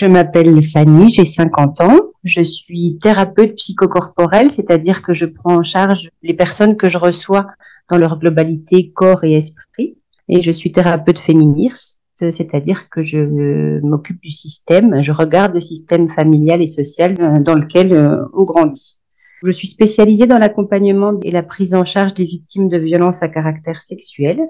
Je m'appelle Fanny, j'ai 50 ans. Je suis thérapeute psychocorporelle, c'est-à-dire que je prends en charge les personnes que je reçois dans leur globalité corps et esprit. Et je suis thérapeute féministe, c'est-à-dire que je m'occupe du système, je regarde le système familial et social dans lequel euh, on grandit. Je suis spécialisée dans l'accompagnement et la prise en charge des victimes de violences à caractère sexuel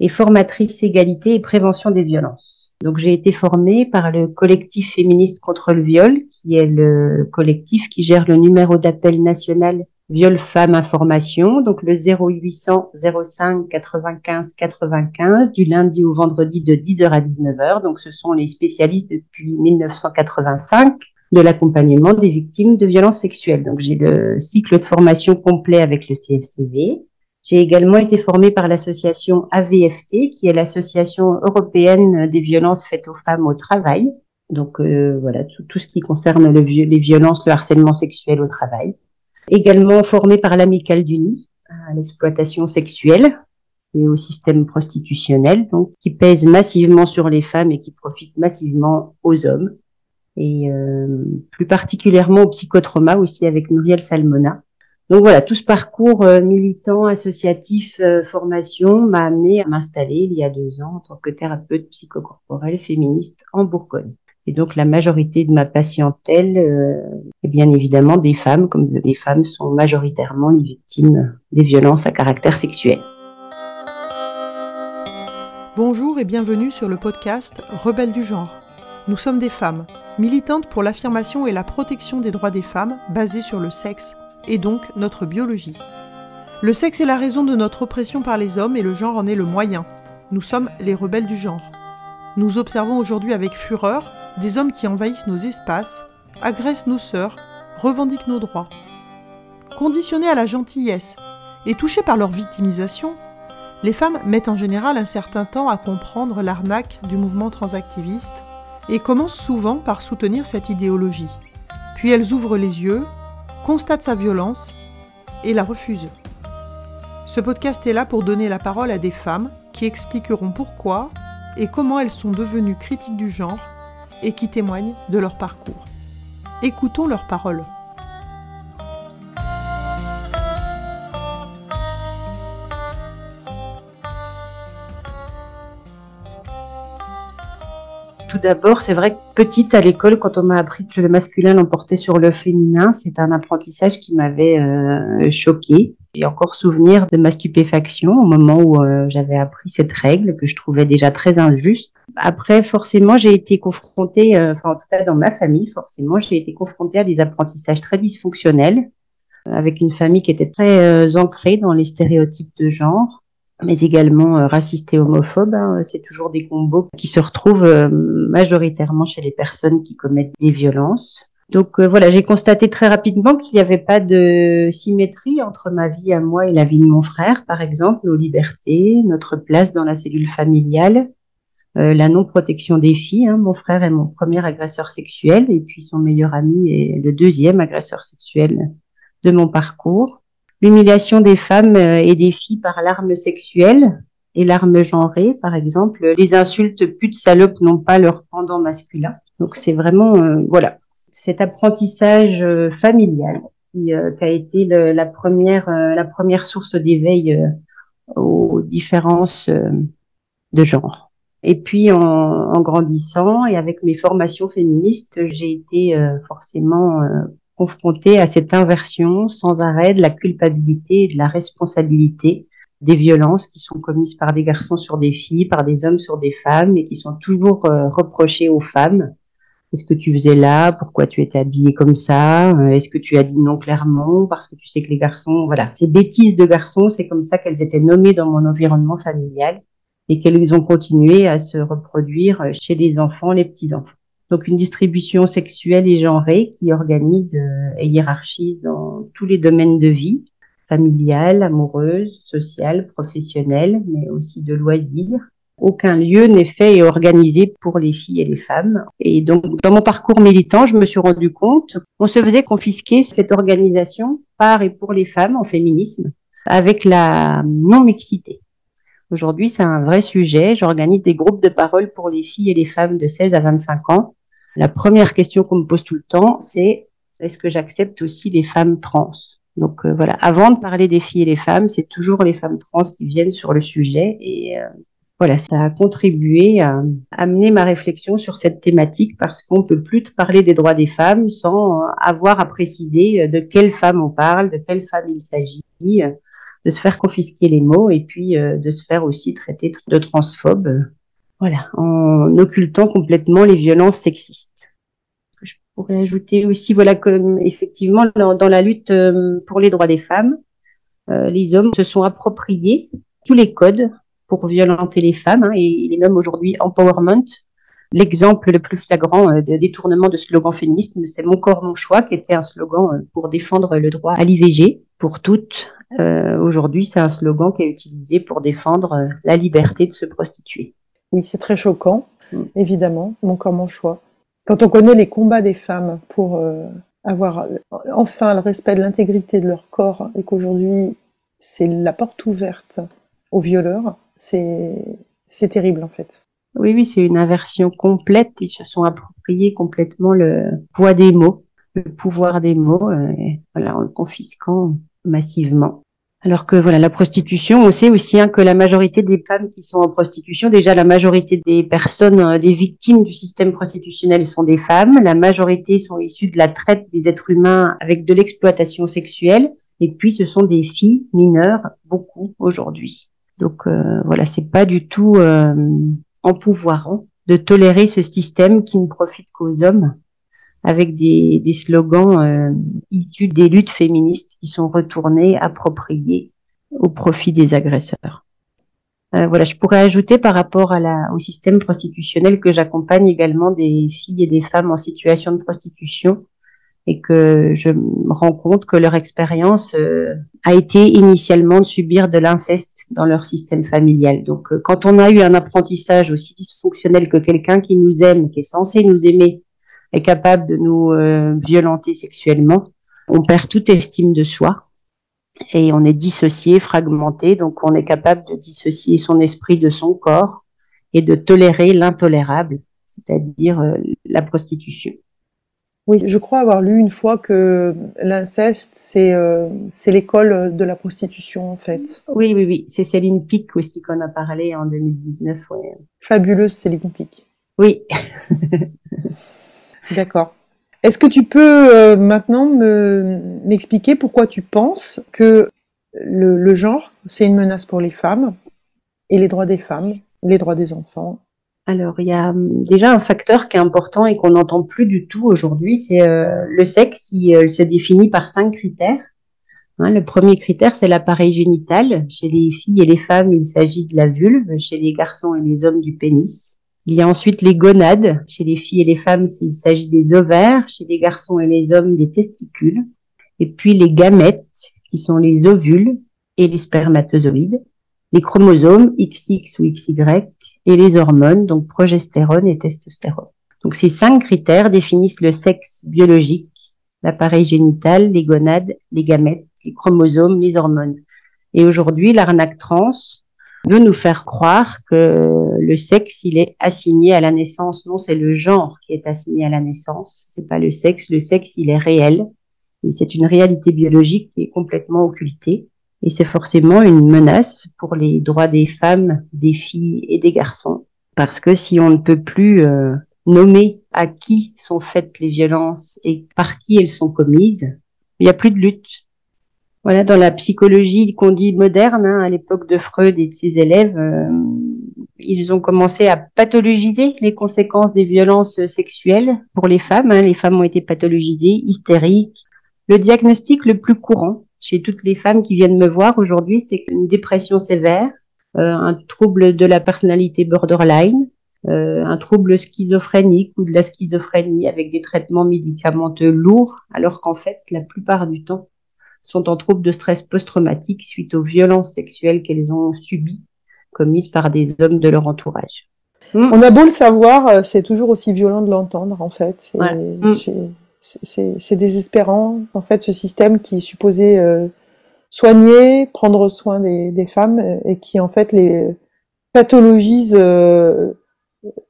et formatrice égalité et prévention des violences. Donc j'ai été formée par le collectif féministe contre le viol, qui est le collectif qui gère le numéro d'appel national Viol Femmes Information, donc le 0800 05 95 95 du lundi au vendredi de 10h à 19h. Donc ce sont les spécialistes depuis 1985 de l'accompagnement des victimes de violences sexuelles. Donc j'ai le cycle de formation complet avec le CFCV. J'ai également été formée par l'association AVFT, qui est l'association européenne des violences faites aux femmes au travail. Donc euh, voilà, tout, ce qui concerne le, les violences, le harcèlement sexuel au travail. Également formée par l'amicale du nid à l'exploitation sexuelle et au système prostitutionnel, donc qui pèse massivement sur les femmes et qui profite massivement aux hommes. Et euh, plus particulièrement au psychotrauma aussi avec Muriel Salmona, donc voilà, tout ce parcours euh, militant, associatif, euh, formation m'a amené à m'installer il y a deux ans en tant que thérapeute psychocorporelle féministe en Bourgogne. Et donc la majorité de ma patientèle euh, est bien évidemment des femmes, comme les femmes sont majoritairement les victimes des violences à caractère sexuel. Bonjour et bienvenue sur le podcast Rebelles du genre. Nous sommes des femmes, militantes pour l'affirmation et la protection des droits des femmes basés sur le sexe et donc notre biologie. Le sexe est la raison de notre oppression par les hommes et le genre en est le moyen. Nous sommes les rebelles du genre. Nous observons aujourd'hui avec fureur des hommes qui envahissent nos espaces, agressent nos sœurs, revendiquent nos droits. Conditionnés à la gentillesse et touchés par leur victimisation, les femmes mettent en général un certain temps à comprendre l'arnaque du mouvement transactiviste et commencent souvent par soutenir cette idéologie. Puis elles ouvrent les yeux constate sa violence et la refuse. Ce podcast est là pour donner la parole à des femmes qui expliqueront pourquoi et comment elles sont devenues critiques du genre et qui témoignent de leur parcours. Écoutons leurs paroles. Tout d'abord, c'est vrai que petite à l'école, quand on m'a appris que le masculin l'emportait sur le féminin, c'est un apprentissage qui m'avait euh, choqué. J'ai encore souvenir de ma stupéfaction au moment où euh, j'avais appris cette règle que je trouvais déjà très injuste. Après, forcément, j'ai été confrontée, euh, enfin en tout cas dans ma famille, forcément, j'ai été confrontée à des apprentissages très dysfonctionnels, avec une famille qui était très ancrée dans les stéréotypes de genre mais également euh, racistes et homophobes. Hein. C'est toujours des combos qui se retrouvent euh, majoritairement chez les personnes qui commettent des violences. Donc euh, voilà, j'ai constaté très rapidement qu'il n'y avait pas de symétrie entre ma vie à moi et la vie de mon frère, par exemple, nos libertés, notre place dans la cellule familiale, la non-protection des filles. Hein. Mon frère est mon premier agresseur sexuel et puis son meilleur ami est le deuxième agresseur sexuel de mon parcours l'humiliation des femmes euh, et des filles par l'arme sexuelle et l'arme genrée, par exemple. Les insultes putes, salopes n'ont pas leur pendant masculin. Donc c'est vraiment, euh, voilà, cet apprentissage euh, familial qui, a été la première, la première source d'éveil aux différences de genre. Et puis en, en, grandissant et avec mes formations féministes, j'ai été forcément confrontés à cette inversion sans arrêt de la culpabilité et de la responsabilité des violences qui sont commises par des garçons sur des filles, par des hommes sur des femmes et qui sont toujours euh, reprochées aux femmes. Qu'est-ce que tu faisais là? Pourquoi tu étais habillée comme ça? Euh, Est-ce que tu as dit non clairement? Parce que tu sais que les garçons, voilà, ces bêtises de garçons, c'est comme ça qu'elles étaient nommées dans mon environnement familial et qu'elles ont continué à se reproduire chez les enfants, les petits-enfants donc une distribution sexuelle et genrée qui organise euh, et hiérarchise dans tous les domaines de vie, familiale, amoureuse, sociale, professionnelle, mais aussi de loisirs. Aucun lieu n'est fait et organisé pour les filles et les femmes. Et donc, dans mon parcours militant, je me suis rendu compte qu'on se faisait confisquer cette organisation par et pour les femmes en féminisme avec la non-mixité. Aujourd'hui, c'est un vrai sujet. J'organise des groupes de parole pour les filles et les femmes de 16 à 25 ans La première question qu'on me pose tout le temps, c'est est-ce que j'accepte aussi les femmes trans? Donc euh, voilà, avant de parler des filles et les femmes, c'est toujours les femmes trans qui viennent sur le sujet et euh, voilà, ça a contribué à amener ma réflexion sur cette thématique parce qu'on peut plus parler des droits des femmes sans avoir à préciser de quelle femme on parle, de quelle femme il s'agit, de se faire confisquer les mots et puis euh, de se faire aussi traiter de transphobe, voilà, en occultant complètement les violences sexistes. Je pourrais ajouter aussi, voilà, que effectivement dans, la lutte euh, pour les droits des femmes, euh, les hommes se sont appropriés tous les codes pour violenter les femmes hein, et les nomment aujourd'hui empowerment. L'exemple le plus flagrant de détournement de slogan féministe, c'est Mon corps, mon choix, qui était un slogan pour défendre le droit à l'IVG pour toutes. Euh, Aujourd'hui, c'est un slogan qui est utilisé pour défendre euh, la liberté de se prostituer. Oui, c'est très choquant, mm. évidemment, mon corps, mon choix. Quand on connaît les combats des femmes pour euh, avoir euh, enfin le respect de l'intégrité de leur corps et qu'aujourd'hui c'est la porte ouverte aux violeurs, c'est terrible en fait. Oui, oui, c'est une inversion complète. Ils se sont appropriés complètement le poids des mots le pouvoir des mots, euh, voilà, en le confisquant massivement. Alors que voilà, la prostitution, on sait aussi hein, que la majorité des femmes qui sont en prostitution, déjà la majorité des personnes, euh, des victimes du système prostitutionnel sont des femmes. La majorité sont issues de la traite des êtres humains avec de l'exploitation sexuelle. Et puis ce sont des filles mineures, beaucoup aujourd'hui. Donc euh, voilà, c'est pas du tout euh, empouvoirant de tolérer ce système qui ne profite qu'aux hommes avec des, des slogans euh, issus des luttes féministes qui sont retournés, appropriés au profit des agresseurs. Euh, voilà, je pourrais ajouter par rapport à la, au système prostitutionnel que j'accompagne également des filles et des femmes en situation de prostitution et que je me rends compte que leur expérience euh, a été initialement de subir de l'inceste dans leur système familial. Donc, euh, quand on a eu un apprentissage aussi dysfonctionnel que quelqu'un qui nous aime, qui est censé nous aimer, est capable de nous euh, violenter sexuellement, on perd toute estime de soi et on est dissocié, fragmenté, donc on est capable de dissocier son esprit de son corps et de tolérer l'intolérable, c'est-à-dire euh, la prostitution. Oui, je crois avoir lu une fois que l'inceste, c'est euh, c'est l'école de la prostitution, en fait. Oui, oui, oui. C'est Céline Pic aussi qu'on a parlé en 2019. Fabuleuse Céline Pic. Oui. D'accord. Est-ce que tu peux euh, maintenant m'expliquer pourquoi tu penses que le, genre, c'est une menace pour les femmes et les droits des femmes, les droits des enfants? Alors, il y a hum, déjà un facteur qui est important et qu'on n'entend plus du tout aujourd'hui, c'est euh, le sexe. Il, euh, se définit par cinq critères. Hein, le premier critère, c'est l'appareil génital. Chez les filles et les femmes, il s'agit de la vulve. Chez les garçons et les hommes, du pénis. Il y a ensuite les gonades. Chez les filles et les femmes, s'il s'agit des ovaires. Chez les garçons et les hommes, des testicules. Et puis les gamètes, qui sont les ovules et les spermatozoïdes. Les chromosomes XX ou XY et les hormones, donc progestérone et testostérone. Donc ces cinq critères définissent le sexe biologique, l'appareil génital, les gonades, les gamètes, les chromosomes, les hormones. Et aujourd'hui, l'arnaque trans veut nous faire croire que le sexe, il est assigné à la naissance. Non, c'est le genre qui est assigné à la naissance. C'est pas le sexe. Le sexe, il est réel. C'est une réalité biologique qui est complètement occultée. Et c'est forcément une menace pour les droits des femmes, des filles et des garçons. Parce que si on ne peut plus euh, nommer à qui sont faites les violences et par qui elles sont commises, il n'y a plus de lutte voilà, dans la psychologie qu'on dit moderne, hein, à l'époque de Freud et de ses élèves, euh, ils ont commencé à pathologiser les conséquences des violences sexuelles pour les femmes. Hein. Les femmes ont été pathologisées, hystériques. Le diagnostic le plus courant chez toutes les femmes qui viennent me voir aujourd'hui, c'est une dépression sévère, euh, un trouble de la personnalité borderline, euh, un trouble schizophrénique ou de la schizophrénie avec des traitements médicamenteux lourds, alors qu'en fait, la plupart du temps, sont en trouble de stress post-traumatique suite aux violences sexuelles qu'elles ont subies, commises par des hommes de leur entourage. Hmm. On a beau le savoir, euh, c'est toujours aussi violent de l'entendre, en fait. C'est désespérant, en fait, ce système qui est supposé euh, soigner, prendre soin des, femmes, euh, et qui, en fait, les pathologise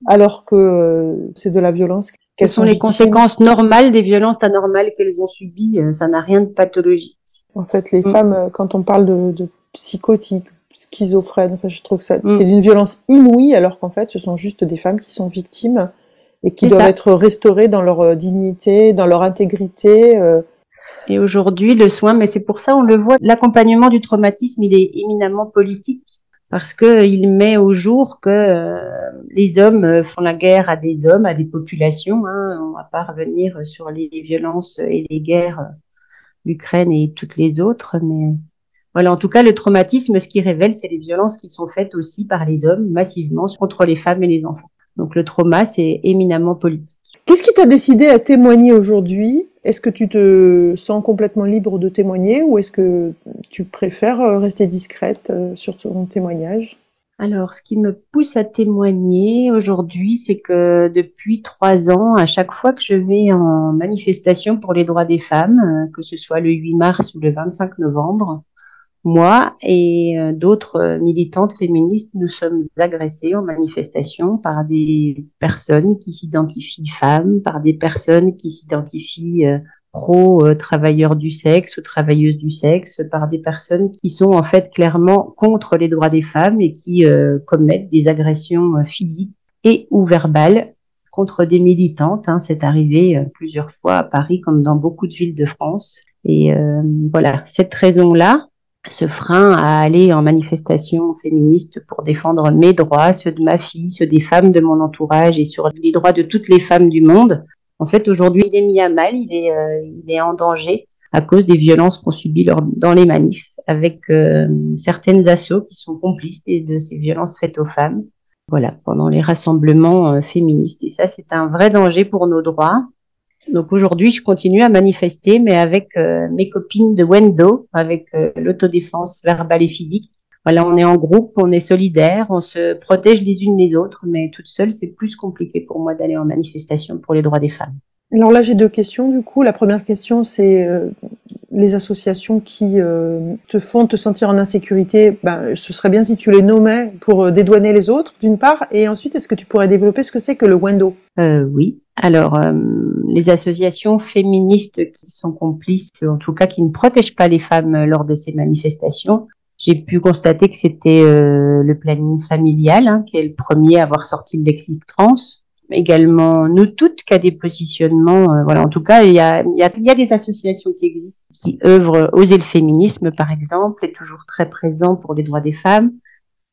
alors que c'est de la violence Quelles sont, les conséquences normales des violences anormales qu'elles ont subies Ça n'a rien de pathologique. En fait, les mm. femmes, quand on parle de, de psychotiques, schizophrènes, enfin, je trouve que ça, mm. c'est d'une violence inouïe, alors qu'en fait, ce sont juste des femmes qui sont victimes et qui doivent être restaurées dans leur dignité, dans leur intégrité. Et aujourd'hui, le soin, mais c'est pour ça on le voit, l'accompagnement du traumatisme, il est éminemment politique parce que il met au jour que euh, les hommes euh, font la guerre à des hommes, à des populations. Hein. On va pas revenir sur les, violences et les guerres l'Ukraine et toutes les autres, mais voilà. En tout cas, le traumatisme, ce qui révèle, c'est les violences qui sont faites aussi par les hommes massivement contre les femmes et les enfants. Donc le trauma, c'est éminemment politique. Qu'est-ce qui t'a décidé à témoigner aujourd'hui? Est-ce que tu te sens complètement libre de témoigner ou est-ce que tu préfères rester discrète euh, sur ton témoignage? Alors, ce qui me pousse à témoigner aujourd'hui, c'est que depuis trois ans, à chaque fois que je vais en manifestation pour les droits des femmes, euh, que ce soit le 8 mars ou le 25 novembre, moi et euh, d'autres euh, militantes féministes, nous sommes agressées en manifestation par des personnes qui s'identifient femmes, par des personnes qui s'identifient pro-travailleurs du sexe ou travailleuses du sexe, par des personnes qui sont en fait clairement contre les droits des femmes et qui commettent des agressions physiques et ou verbales contre des militantes. Hein. C'est arrivé plusieurs fois à Paris comme dans beaucoup de villes de France. Et voilà, cette raison-là, ce frein à aller en manifestation féministe pour défendre mes droits, ceux de ma fille, ceux des femmes de mon entourage et sur les droits de toutes les femmes du monde. En fait, aujourd'hui, il est mis à mal, il est, euh, il est en danger à cause des violences qu'on subit dans les manifs, avec euh, certaines assauts qui sont complices de ces violences faites aux femmes. Voilà, pendant les rassemblements euh, féministes. Et ça, c'est un vrai danger pour nos droits. Donc aujourd'hui, je continue à manifester, mais avec euh, mes copines de Wendo, avec euh, l'autodéfense verbale et physique. Voilà, on est en groupe, on est solidaires, on se protège les unes les autres, mais toute seule, c'est plus compliqué pour moi d'aller en manifestation pour les droits des femmes. Alors là, j'ai deux questions du coup. La première question, c'est euh, les associations qui euh, te font te sentir en insécurité. Ben, ce serait bien si tu les nommais pour euh, dédouaner les autres, d'une part. Et ensuite, est-ce que tu pourrais développer ce que c'est que le Wendo? Oui. Alors, les associations féministes qui sont complices, en tout cas qui ne protègent pas les femmes lors de ces manifestations, j'ai pu constater que c'était le planning familial hein, qui est le premier à avoir sorti le lexique trans également nous toutes qui a des positionnements. Euh, voilà, en tout cas, il y a, y, a, y a des associations qui existent, qui œuvrent. Oser le féminisme, par exemple, est toujours très présent pour les droits des femmes.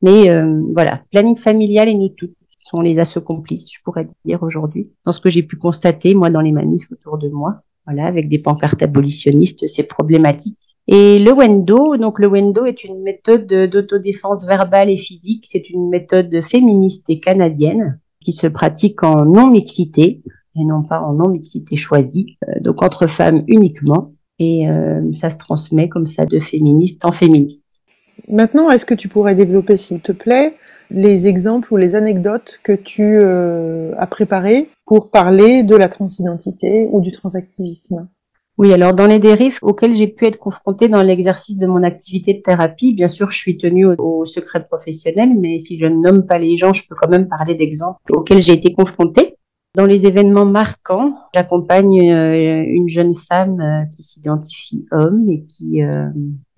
Mais euh, voilà, planning familial et nous toutes sont les assos complices, je pourrais dire aujourd'hui, dans ce que j'ai pu constater moi dans les manifs autour de moi. Voilà, avec des pancartes abolitionnistes, c'est problématique. Et le Wendo, donc le Wendo est une méthode d'autodéfense verbale et physique. C'est une méthode féministe et canadienne qui se pratique en non-mixité et non pas en non-mixité choisie, euh, donc entre femmes uniquement. Et euh, ça se transmet comme ça de féministe en féministe. Maintenant, est-ce que tu pourrais développer, s'il te plaît, les exemples ou les anecdotes que tu euh, as préparées pour parler de la transidentité ou du transactivisme? Oui, alors dans les dérives auxquelles j'ai pu être confrontée dans l'exercice de mon activité de thérapie, bien sûr, je suis tenue au, secret professionnel, mais si je ne nomme pas les gens, je peux quand même parler d'exemples auxquels j'ai été confrontée. Dans les événements marquants, j'accompagne euh, une jeune femme euh, qui s'identifie homme et qui euh,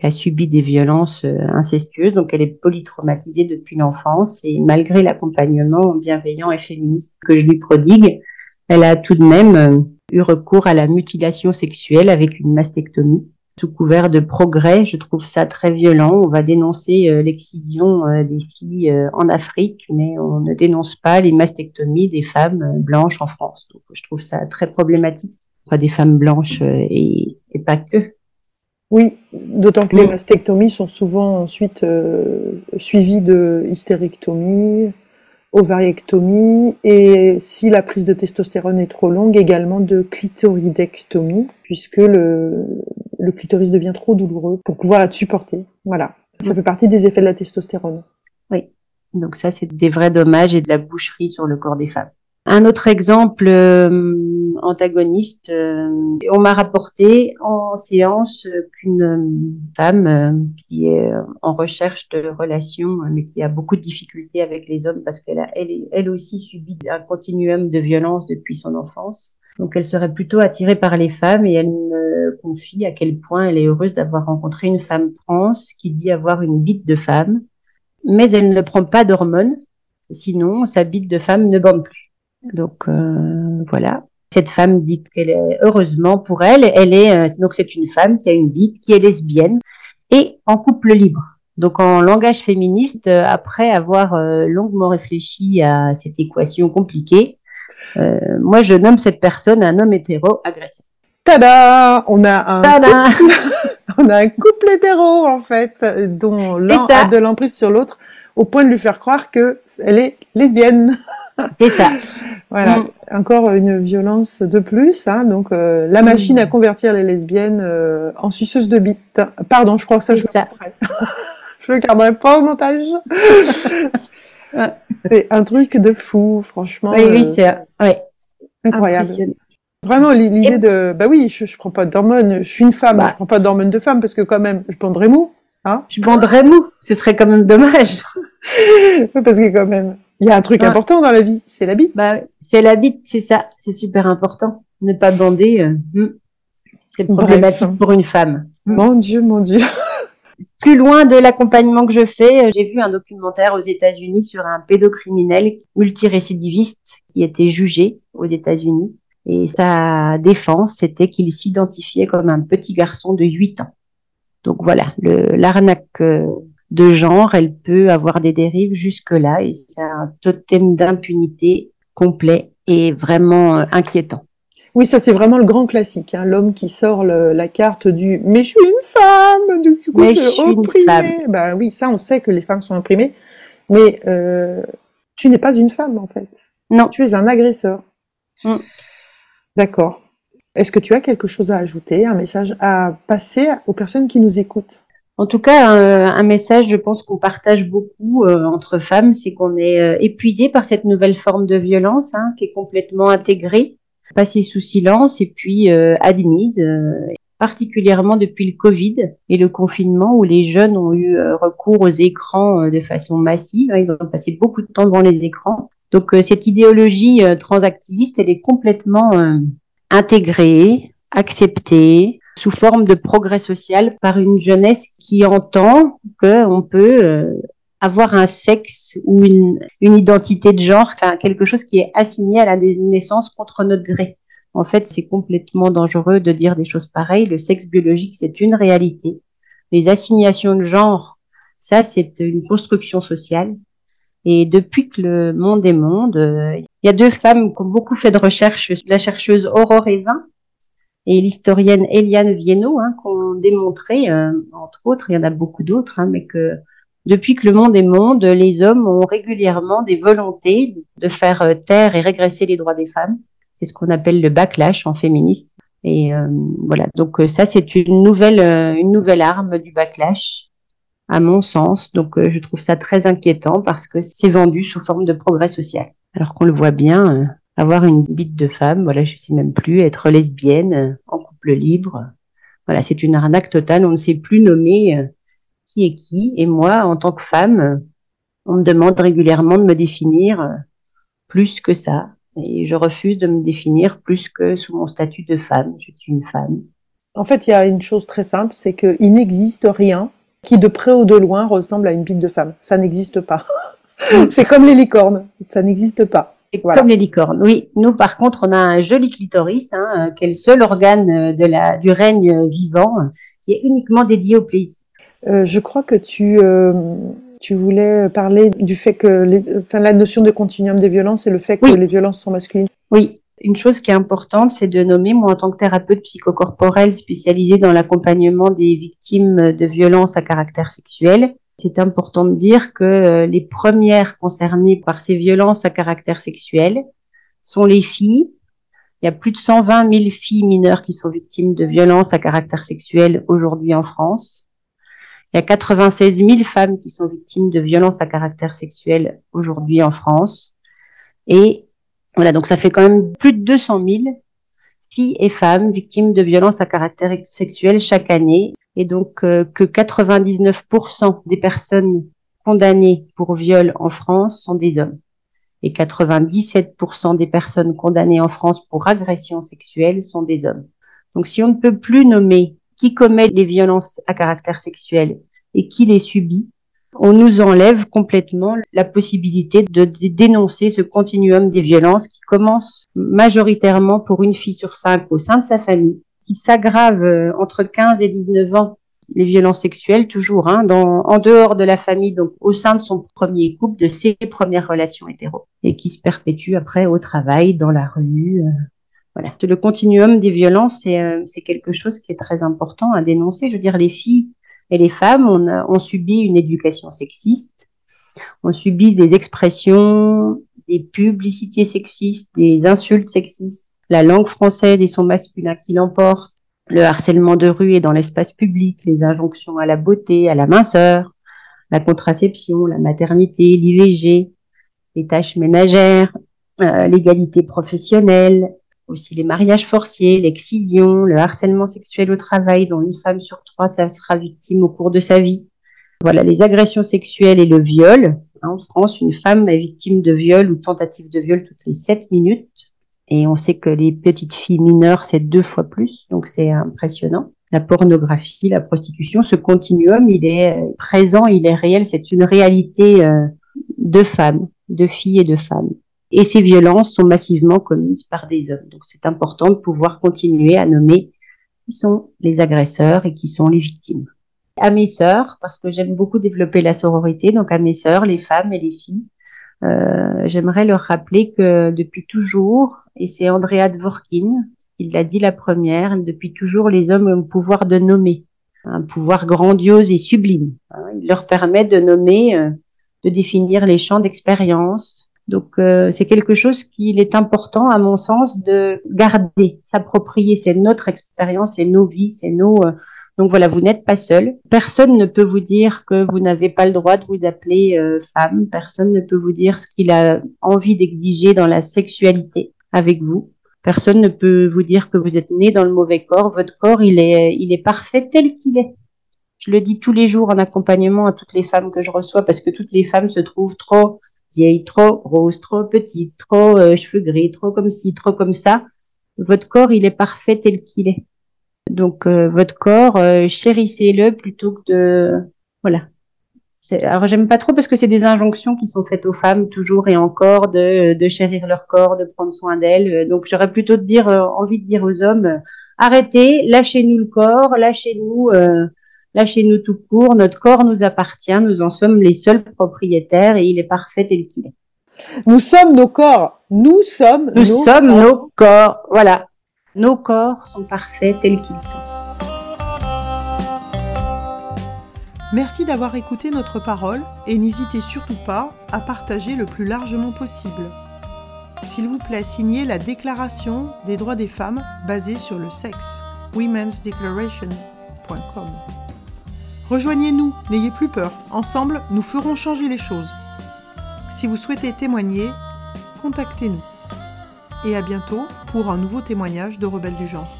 a subi des violences incestueuses, donc elle est polytraumatisée depuis l'enfance et malgré l'accompagnement bienveillant et féministe que je lui prodigue, elle a tout de même eu recours à la mutilation sexuelle avec une mastectomie. Sous couvert de progrès, je trouve ça très violent. On va dénoncer euh, l'excision euh, des filles euh, en Afrique, mais on ne dénonce pas les mastectomies des femmes blanches en France. Donc, je trouve ça très problématique. Pas des femmes blanches et, et pas que. Oui, d'autant que les mastectomies sont souvent ensuite suivies de hystérectomies, ovariectomie et si la prise de testostérone est trop longue, également de clitoridectomie, puisque le, le clitoris devient trop douloureux pour pouvoir être supporté. Voilà. Ça fait partie des effets de la testostérone. Oui. Donc ça, c'est des vrais dommages et de la boucherie sur le corps des femmes. Un autre exemple euh, antagoniste, euh, on m'a rapporté en séance qu'une femme euh, qui est en recherche de relations, mais qui a beaucoup de difficultés avec les hommes parce qu'elle a elle, elle aussi subi un continuum de violence depuis son enfance. Donc elle serait plutôt attirée par les femmes et elle me confie à quel point elle est heureuse d'avoir rencontré une femme trans qui dit avoir une bite de femme, mais elle ne prend pas d'hormones, sinon sa bite de femme ne bande plus. Donc euh, voilà. Cette femme dit qu'elle est heureusement pour elle, elle est euh, donc c'est une femme qui a une bite, qui est lesbienne et en couple libre. Donc en langage féministe, euh, après avoir longuement réfléchi à cette équation compliquée, moi je nomme cette personne un homme hétéro agressif. Tada On a un couple... on a un couple hétéro en fait, dont l'un a de l'emprise sur l'autre, au point de lui faire croire que elle est lesbienne. C'est ça. voilà, mm. encore une violence de plus. Hein, donc, euh, la machine à convertir les lesbiennes euh, en suceuses de bites. Pardon, je crois que ça, je, ça. je le garderai pas au montage. c'est un truc de fou, franchement. Oui, oui, euh, c'est ouais. incroyable. Vraiment, l'idée de, bah oui, je, je prends pas d'hormones, je suis une femme, bah. je prends pas d'hormones de femme parce que quand même, je prendrais mou. Hein je prendrais mou, ce serait quand même dommage. parce que quand même, il y a un truc important dans la vie, c'est la bite. Bah, c'est la bite, c'est ça, c'est super important. Ne pas bander, euh, hmm. c'est problématique pour une femme. Hmm. Mon Dieu, mon Dieu. Plus loin de l'accompagnement que je fais, euh, j'ai vu un documentaire aux États-Unis sur un pédocriminel multirécidiviste qui était jugé aux États-Unis. Et sa défense, c'était qu'il s'identifiait comme un petit garçon de 8 ans. Donc voilà, l'arnaque euh, de genre, elle peut avoir des dérives jusque-là et c'est un totem d'impunité complet et vraiment euh, inquiétant. Oui, ça c'est vraiment le grand classique, hein, l'homme qui sort la carte du mais je suis une femme, du coup mais je suis opprimée. Bah oui, ça on sait que les femmes sont imprimées, mais euh, tu n'es pas une femme en fait. Non, tu es un agresseur. Mm. D'accord. Est-ce que tu as quelque chose à ajouter, un message à passer aux personnes qui nous écoutent? En tout cas, un, message, je pense qu'on partage beaucoup euh, entre femmes, c'est qu'on est, euh, épuisé par cette nouvelle forme de violence hein, qui est complètement intégrée, passée sous silence et puis euh, admise, particulièrement depuis le Covid et le confinement où les jeunes ont eu recours aux écrans de façon massive. Hein, ils ont passé beaucoup de temps devant les écrans. Donc cette idéologie transactiviste, elle est complètement intégrée, acceptée, sous forme de progrès social par une jeunesse qui entend qu'on peut euh, avoir un sexe ou une, une identité de genre, enfin, quelque chose qui est assigné à la naissance contre notre gré. En fait, c'est complètement dangereux de dire des choses pareilles. Le sexe biologique, c'est une réalité. Les assignations de genre, ça, c'est une construction sociale. Et depuis que le monde est monde, euh, il y a deux femmes qui ont beaucoup fait de recherches, la chercheuse Aurore Evin, et l'historienne Eliane Viennot, hein, ont démontré, euh, entre autres, il y en a beaucoup d'autres, hein, mais que depuis que le monde est monde, les hommes ont régulièrement des volontés de faire euh, taire et régresser les droits des femmes. C'est ce qu'on appelle le backlash en féministe. Et euh, voilà, donc ça c'est une nouvelle, une nouvelle arme du backlash, à mon sens. Donc je trouve ça très inquiétant parce que c'est vendu sous forme de progrès social, alors qu'on le voit bien avoir une bite de femme, voilà, je sais même plus, être lesbienne, euh, en couple libre. Voilà, c'est une arnaque totale. On ne sait plus nommer euh, qui est qui. Et moi, en tant que femme, on me demande régulièrement de me définir euh, plus que ça. Et je refuse de me définir plus que sous mon statut de femme. Je suis une femme. En fait, il y a une chose très simple, c'est qu'il n'existe rien qui de près ou de loin ressemble à une bite de femme. Ça n'existe pas. c'est comme les licornes, ça n'existe pas. Comme les licornes. Oui, nous par contre, on a un joli clitoris, hein, qui est le seul organe euh, de la, du règne vivant, qui est uniquement dédié au plaisir. Euh, je crois que tu, euh, tu voulais parler du fait que, les, enfin, la notion de continuum des violences et le fait que les violences sont masculines. Oui, une chose qui est importante, c'est de nommer, moi en tant que thérapeute psychocorporelle spécialisée dans l'accompagnement des victimes de violences à caractère sexuel, c'est important de dire que euh, les premières concernées par ces violences à caractère sexuel sont les filles. Il y a plus de 120 000 filles mineures qui sont victimes de violences à caractère sexuel aujourd'hui en France. Il y a 96 000 femmes qui sont victimes de violences à caractère sexuel aujourd'hui en France. Et Voilà, donc ça fait quand même plus de 200 000 filles et femmes victimes de violences à caractère sexuel chaque année. Et donc euh, que 99% des personnes condamnées pour viol en France sont des hommes. Et 97% des personnes condamnées en France pour agression sexuelle sont des hommes. Donc si on ne peut plus nommer qui commet les violences à caractère sexuel et qui les subit, on nous enlève complètement la possibilité de dénoncer ce continuum des violences qui commence majoritairement pour une fille sur cinq au sein de sa famille, qui s'aggrave euh, entre 15 et 19 ans, les violences sexuelles toujours, hein, dans, en dehors de la famille, donc au sein de son premier couple, de ses premières relations hétéro, et qui se perpétue après au travail, dans la rue. Euh, voilà. Le continuum des violences, euh, c'est quelque chose qui est très important à dénoncer. Je veux dire, les filles et les femmes ont, on subi une éducation sexiste, on subit des expressions, des publicités sexistes, des insultes sexistes, la langue française et son masculin qui l'emporte, le harcèlement de rue et dans l'espace public, les injonctions à la beauté, à la minceur, la contraception, la maternité, l'IVG, les tâches ménagères, euh, l'égalité professionnelle, aussi les mariages forcés, l'excision, le harcèlement sexuel au travail, dont une femme sur trois sera victime au cours de sa vie. Voilà, les agressions sexuelles et le viol. En France, une femme est victime de viol ou tentative de viol toutes les sept minutes. Et on sait que les petites filles mineures, c'est deux fois plus, donc c'est impressionnant. La pornographie, la prostitution, ce continuum, il est présent, il est réel, c'est une réalité euh, de femmes, de filles et de femmes et ces violences sont massivement commises par des hommes. Donc c'est important de pouvoir continuer à nommer qui sont les agresseurs et qui sont les victimes. À mes sœurs, parce que j'aime beaucoup développer la sororité, donc à mes sœurs, les femmes et les filles, euh, j'aimerais leur rappeler que depuis toujours, et c'est Andrea Dworkin, il l'a dit la première, depuis toujours les hommes ont le pouvoir de nommer, un pouvoir grandiose et sublime. Hein. Il leur permet de nommer, euh, de définir les champs d'expérience, donc euh, c'est quelque chose qu'il est important, à mon sens, de garder, s'approprier. C'est notre expérience, c'est nos vies, c'est nos. Euh, donc voilà, vous n'êtes pas seul. Personne ne peut vous dire que vous n'avez pas le droit de vous appeler euh, femme. Personne ne peut vous dire ce qu'il a envie d'exiger dans la sexualité avec vous. Personne ne peut vous dire que vous êtes né dans le mauvais corps. Votre corps, il est, il est parfait tel qu'il est. Je le dis tous les jours en accompagnement à toutes les femmes que je reçois parce que toutes les femmes se trouvent trop vieille, trop grosse, trop petite, trop euh, cheveux gris, trop comme ci, trop comme ça. Votre corps, il est parfait tel qu'il est. Donc euh, votre corps, euh, chérissez-le plutôt que de voilà. Alors j'aime pas trop parce que c'est des injonctions qui sont faites aux femmes toujours et encore de, de chérir leur corps, de prendre soin d'elles. Donc j'aurais plutôt de dire envie de dire aux hommes arrêtez, lâchez-nous le corps, lâchez-nous Lâchez-nous tout court, notre corps nous appartient, nous en sommes les seuls propriétaires et il est parfait tel qu'il est. Nous sommes nos corps, nous sommes nous nos sommes corps. nos corps, voilà. Nos corps sont parfaits tels qu'ils sont. Merci d'avoir écouté notre parole et n'hésitez surtout pas à partager le plus largement possible. S'il vous plaît, signez la Déclaration des droits des femmes basée sur le sexe, womensdeclaration.com. Rejoignez-nous, n'ayez plus peur. Ensemble, nous ferons changer les choses. Si vous souhaitez témoigner, contactez-nous. Et à bientôt pour un nouveau témoignage de Rebelles du genre.